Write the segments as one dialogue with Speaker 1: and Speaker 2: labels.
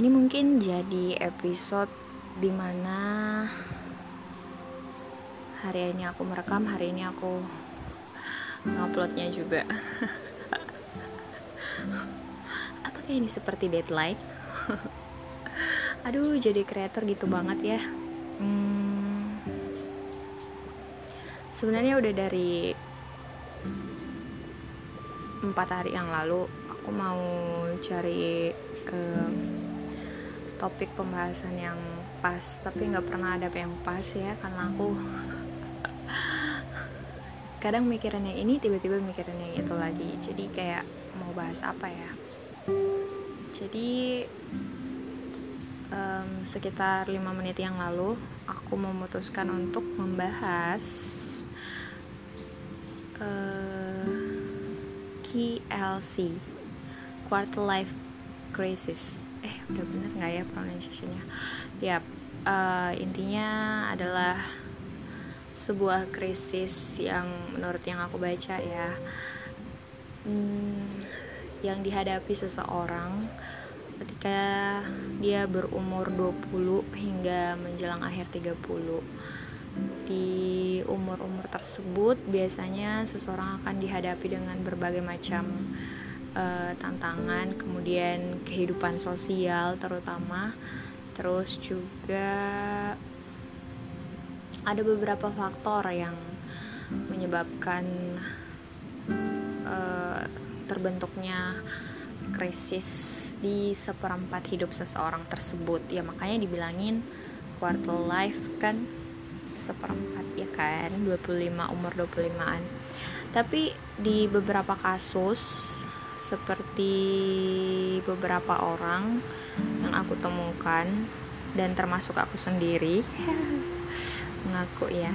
Speaker 1: ini mungkin jadi episode di mana hari ini aku merekam hari ini aku nguploadnya juga. Apakah ini seperti deadline? Aduh jadi kreator gitu banget ya. Hmm, sebenarnya udah dari empat hari yang lalu aku mau cari um, topik pembahasan yang pas tapi nggak pernah ada yang pas ya karena aku kadang mikirin yang ini tiba-tiba mikirin yang itu lagi. Jadi kayak mau bahas apa ya? Jadi um, sekitar 5 menit yang lalu aku memutuskan untuk membahas uh, KLC Quarter Life Crisis eh udah bener nggak ya pronunciationnya? Ya uh, intinya adalah sebuah krisis yang menurut yang aku baca ya. Hmm, yang dihadapi seseorang ketika dia berumur 20 hingga menjelang akhir 30 di umur-umur tersebut biasanya seseorang akan dihadapi dengan berbagai macam uh, tantangan, kemudian kehidupan sosial terutama, terus juga ada beberapa faktor yang menyebabkan uh, terbentuknya krisis di seperempat hidup seseorang tersebut. Ya makanya dibilangin quarter life kan seperempat ya kan? 25 umur 25an tapi di beberapa kasus seperti beberapa orang yang aku temukan dan termasuk aku sendiri. Ngaku ya.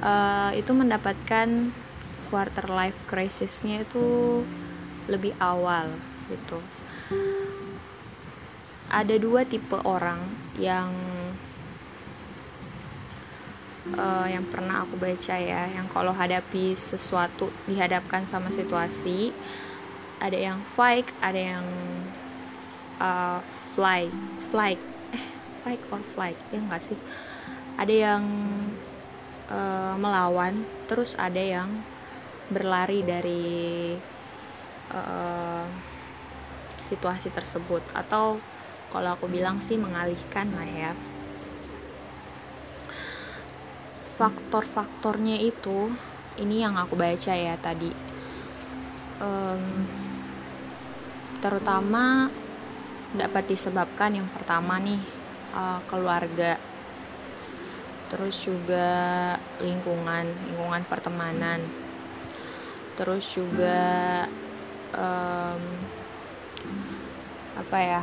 Speaker 1: Uh, itu mendapatkan quarter life crisisnya itu lebih awal gitu. Ada dua tipe orang yang uh, yang pernah aku baca ya yang kalau hadapi sesuatu dihadapkan sama situasi ada yang fight ada yang uh, fly fly eh fight or flight ya enggak sih? Ada yang uh, melawan terus ada yang berlari dari uh, situasi tersebut. Atau kalau aku bilang sih mengalihkan lah ya. Faktor-faktornya itu ini yang aku baca ya tadi. Um, terutama dapat disebabkan. Yang pertama nih uh, keluarga. Terus juga lingkungan lingkungan pertemanan. Terus juga um, apa ya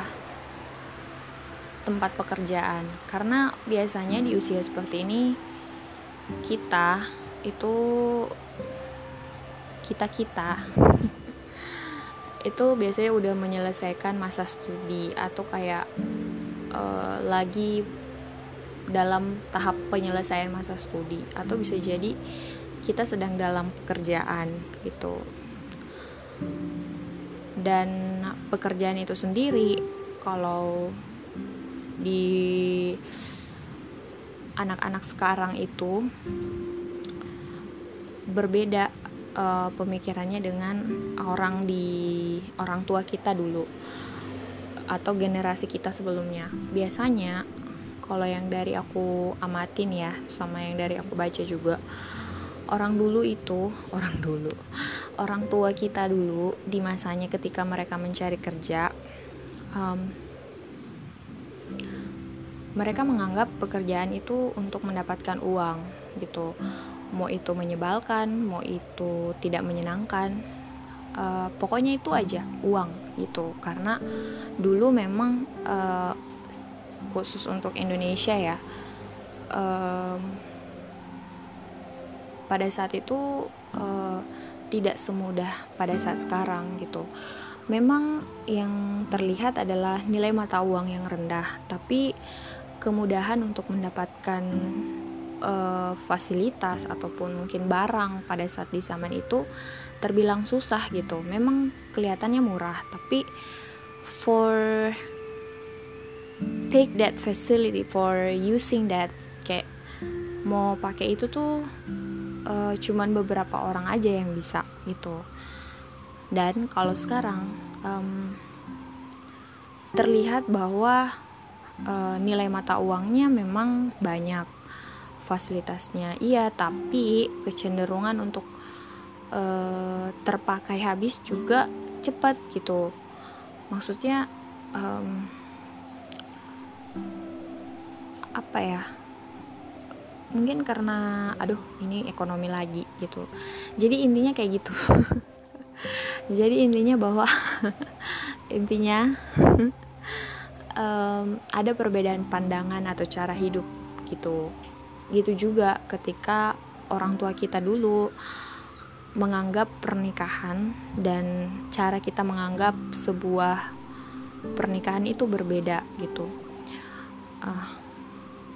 Speaker 1: tempat pekerjaan. Karena biasanya di usia seperti ini kita itu kita kita itu biasanya udah menyelesaikan masa studi atau kayak uh, lagi dalam tahap penyelesaian masa studi. Atau bisa jadi kita sedang dalam pekerjaan gitu. Dan pekerjaan itu sendiri kalau di anak-anak sekarang itu berbeda uh, pemikirannya dengan orang di orang tua kita dulu atau generasi kita sebelumnya. Biasanya kalau yang dari aku amatin ya sama yang dari aku baca juga orang dulu itu orang dulu orang tua kita dulu di masanya ketika mereka mencari kerja um, mereka menganggap pekerjaan itu untuk mendapatkan uang gitu mau itu menyebalkan mau itu tidak menyenangkan. Uh, pokoknya itu aja uang gitu. Karena dulu memang uh, khusus untuk Indonesia ya um, pada saat itu uh, tidak semudah pada saat sekarang gitu. Memang yang terlihat adalah nilai mata uang yang rendah. Tapi kemudahan untuk mendapatkan uh, fasilitas ataupun mungkin barang pada saat di zaman itu terbilang susah gitu. Memang kelihatannya murah, tapi for take that facility for using that kayak mau pakai itu tuh uh, cuman beberapa orang aja yang bisa gitu dan kalau sekarang um, terlihat bahwa uh, nilai mata uangnya memang banyak fasilitasnya. Iya tapi kecenderungan untuk uh, terpakai habis juga cepat gitu. Maksudnya um, apa ya? Mungkin karena aduh ini ekonomi lagi gitu. Jadi intinya kayak gitu. Jadi intinya bahwa intinya um, ada perbedaan pandangan atau cara hidup gitu gitu juga ketika orang tua kita dulu menganggap pernikahan dan cara kita menganggap sebuah pernikahan itu berbeda gitu. Uh,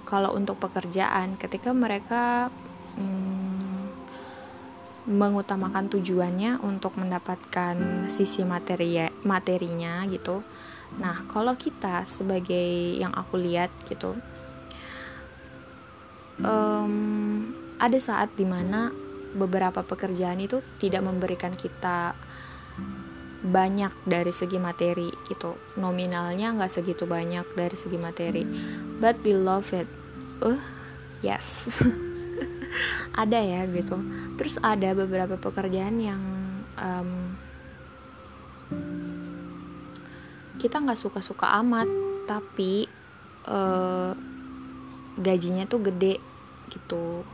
Speaker 1: kalau untuk pekerjaan ketika mereka hmm, mengutamakan tujuannya untuk mendapatkan sisi materi materinya gitu. Nah kalau kita sebagai yang aku lihat gitu um, ada saat di mana beberapa pekerjaan itu tidak memberikan kita banyak dari segi materi gitu. Nominalnya nggak segitu banyak dari segi materi. But we love it. Uh yes. Ada ya gitu. Terus ada beberapa pekerjaan yang um, kita nggak suka-suka amat tapi uh, gajinya tuh gede gitu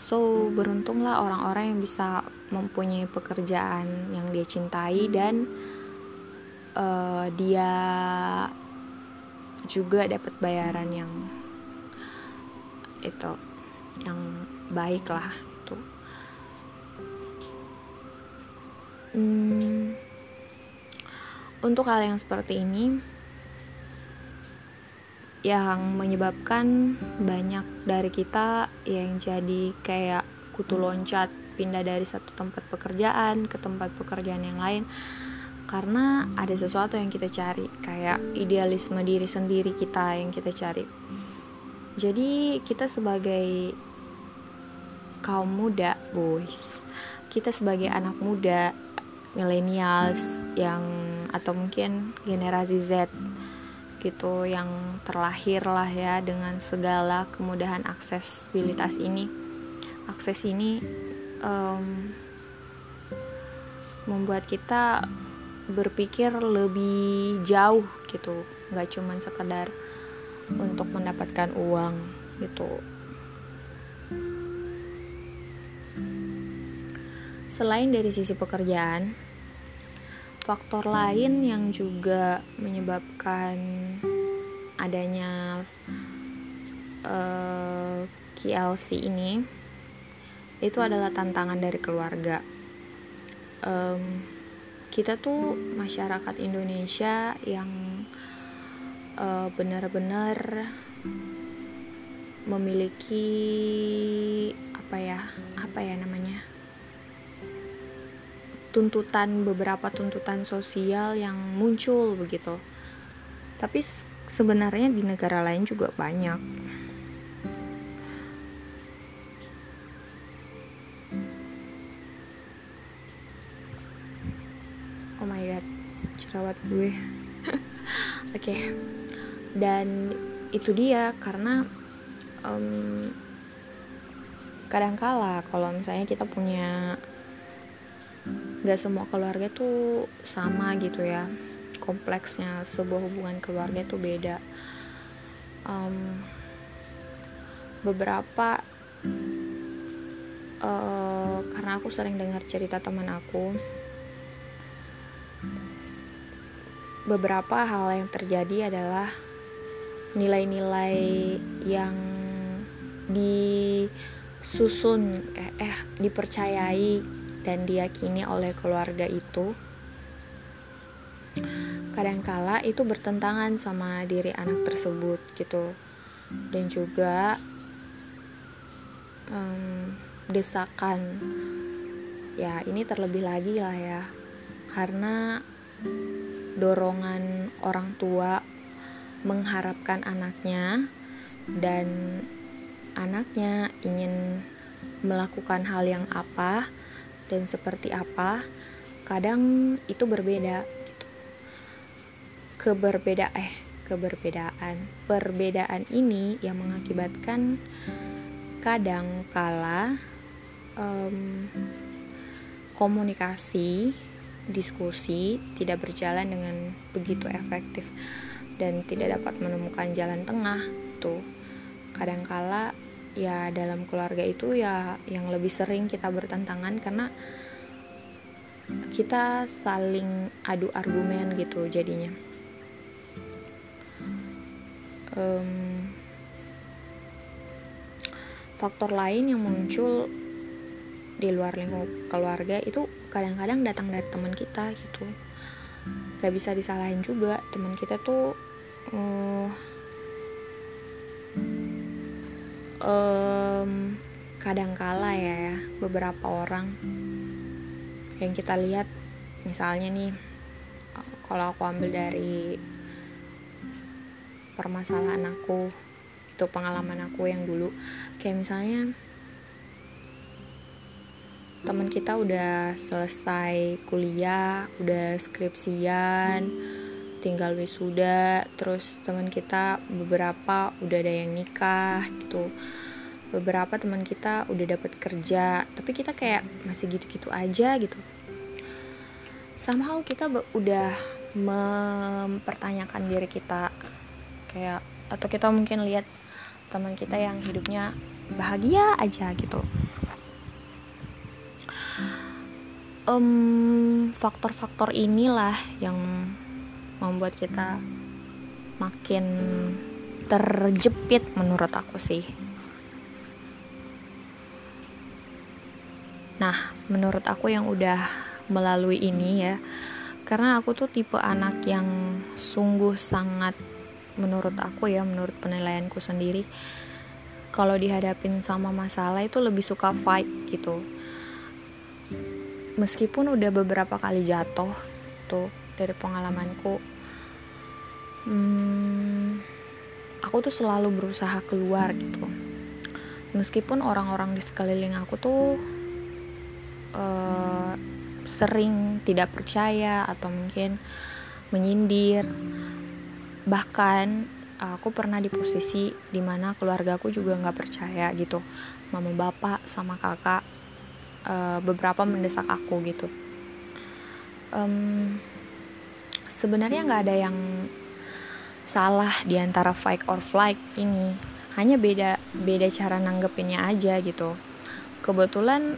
Speaker 1: So, beruntunglah orang-orang yang bisa mempunyai pekerjaan yang dia cintai dan uh, dia juga dapat bayaran yang itu yang baik lah itu. Hmm, untuk hal yang seperti ini yang menyebabkan banyak dari kita yang jadi kayak kutu loncat pindah dari satu tempat pekerjaan ke tempat pekerjaan yang lain. Karena ada sesuatu yang kita cari kayak idealisme diri sendiri kita yang kita cari. Jadi kita sebagai kaum muda boys kita sebagai anak muda millennials yang atau mungkin generasi Z gitu yang terlahir lah ya dengan segala kemudahan aksesibilitas ini. Akses ini um, membuat kita berpikir lebih jauh gitu nggak cuman sekedar untuk mendapatkan uang gitu. Selain dari sisi pekerjaan faktor lain yang juga menyebabkan adanya uh, eh, KLC ini itu adalah tantangan dari keluarga. Um, kita tuh masyarakat Indonesia yang uh, benar-benar memiliki apa ya apa ya namanya tuntutan beberapa tuntutan sosial yang muncul begitu. Tapi sebenarnya di negara lain juga banyak. Oh my god jerawat gue. Oke. Okay. dan itu dia karena um, kadangkala kalau misalnya kita punya nggak semua keluarga tuh sama gitu ya. Kompleksnya sebuah hubungan keluarga tuh beda. Um, beberapa uh, karena aku sering dengar cerita teman aku beberapa hal yang terjadi adalah nilai-nilai yang disusun kayak eh dipercayai dan diyakini oleh keluarga itu. Kadangkala itu bertentangan sama diri anak tersebut gitu. Dan juga um, desakan. Ya ini terlebih lagi lah ya. Karena dorongan orang tua mengharapkan anaknya dan anaknya ingin melakukan hal yang apa dan seperti apa kadang itu berbeda gitu. Keberbeda eh keberbedaan. Perbedaan ini yang mengakibatkan kadang kala um, komunikasi diskusi tidak berjalan dengan begitu efektif dan tidak dapat menemukan jalan tengah tuh. Kadangkala ya dalam keluarga itu ya yang lebih sering kita bertentangan karena kita saling adu argumen gitu jadinya. Um, faktor lain yang muncul di luar lingkup keluarga itu kadang-kadang datang dari teman kita gitu. Gak bisa disalahin juga teman kita tuh uh, um, kadang kala ya, ya beberapa orang yang kita lihat misalnya nih kalau aku ambil dari permasalahan aku itu pengalaman aku yang dulu. Kayak misalnya teman kita udah selesai kuliah udah skripsian tinggal wisuda terus teman kita beberapa udah ada yang nikah gitu. Beberapa teman kita udah dapat kerja tapi kita kayak masih gitu-gitu aja gitu. Somehow kita udah mempertanyakan diri kita. Kayak atau kita mungkin lihat teman kita yang hidupnya bahagia aja gitu. Um, faktor-faktor inilah yang membuat kita makin terjepit menurut aku sih. Nah, menurut aku yang udah melalui ini ya, karena aku tuh tipe anak yang sungguh sangat menurut aku ya, menurut penilaianku sendiri, kalau dihadapin sama masalah itu lebih suka fight gitu. Meskipun udah beberapa kali jatuh tuh dari pengalamanku. Hmm, aku tuh selalu berusaha keluar gitu. Meskipun orang-orang di sekeliling aku tuh uh, sering tidak percaya atau mungkin menyindir. Bahkan aku pernah di posisi di mana keluarga aku juga nggak percaya gitu mama bapak sama kakak uh, beberapa mendesak aku gitu. Um, sebenarnya nggak ada yang salah di antara fight or flight ini. Hanya beda beda cara nanggepinnya aja gitu. Kebetulan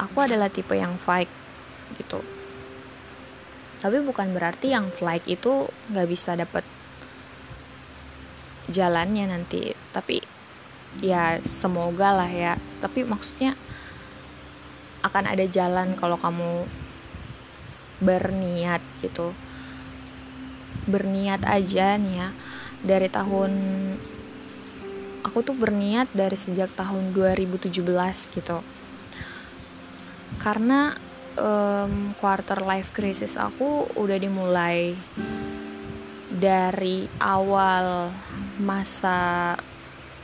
Speaker 1: aku adalah tipe yang fight gitu. Tapi bukan berarti yang flight itu nggak bisa dapet jalannya nanti. Tapi ya semoga lah ya. Tapi maksudnya akan ada jalan kalau kamu berniat gitu berniat aja nih ya. Dari tahun aku tuh berniat dari sejak tahun 2017 gitu. Karena um, quarter life crisis aku udah dimulai dari awal masa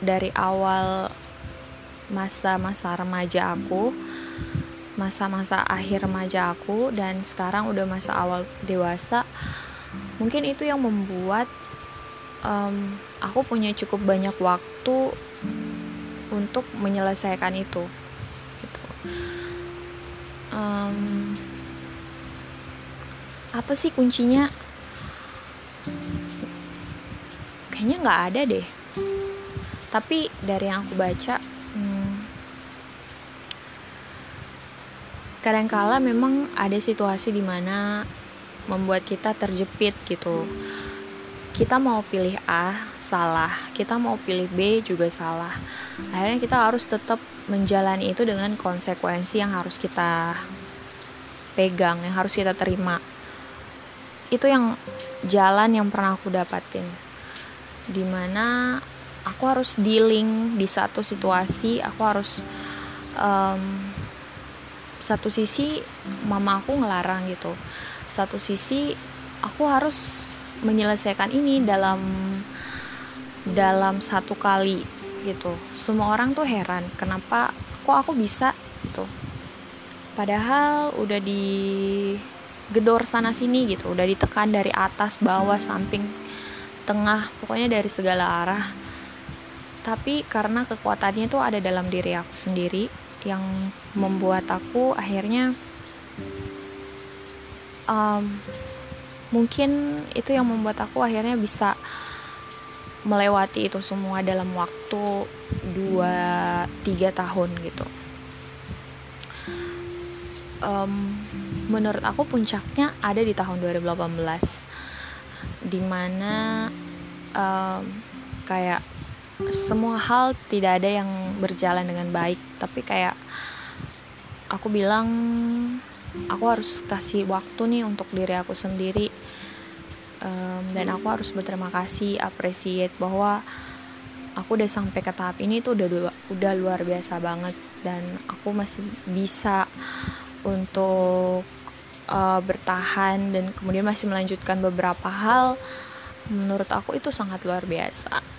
Speaker 1: dari awal masa-masa remaja aku masa-masa akhir remaja aku dan sekarang udah masa awal dewasa mungkin itu yang membuat um, aku punya cukup banyak waktu untuk menyelesaikan itu gitu. um, apa sih kuncinya kayaknya nggak ada deh tapi dari yang aku baca hmm, kadangkala memang ada situasi di mana membuat kita terjepit gitu. Kita mau pilih A salah. Kita mau pilih B juga salah. Akhirnya kita harus tetap menjalani itu dengan konsekuensi yang harus kita pegang yang harus kita terima. Itu yang jalan yang pernah aku dapatin. Di mana aku harus dealing di satu situasi aku harus um, satu sisi mama aku ngelarang gitu satu sisi aku harus menyelesaikan ini dalam dalam satu kali gitu. Semua orang tuh heran kenapa kok aku bisa gitu. Padahal udah di gedor sana sini gitu. Udah ditekan dari atas bawah samping tengah pokoknya dari segala arah. Tapi karena kekuatannya itu ada dalam diri aku sendiri yang membuat aku akhirnya um, mungkin itu yang membuat aku akhirnya bisa melewati itu semua dalam waktu 2-3 tahun gitu. Um, menurut aku puncaknya ada di tahun 2018 di mana um, kayak semua hal tidak ada yang berjalan dengan baik tapi kayak aku bilang aku harus kasih waktu nih untuk diri aku sendiri. Um, dan aku harus berterima kasih appreciate bahwa aku udah sampai ke tahap ini tuh udah udah luar biasa banget. Dan aku masih bisa untuk uh, bertahan dan kemudian masih melanjutkan beberapa hal. Menurut aku itu sangat luar biasa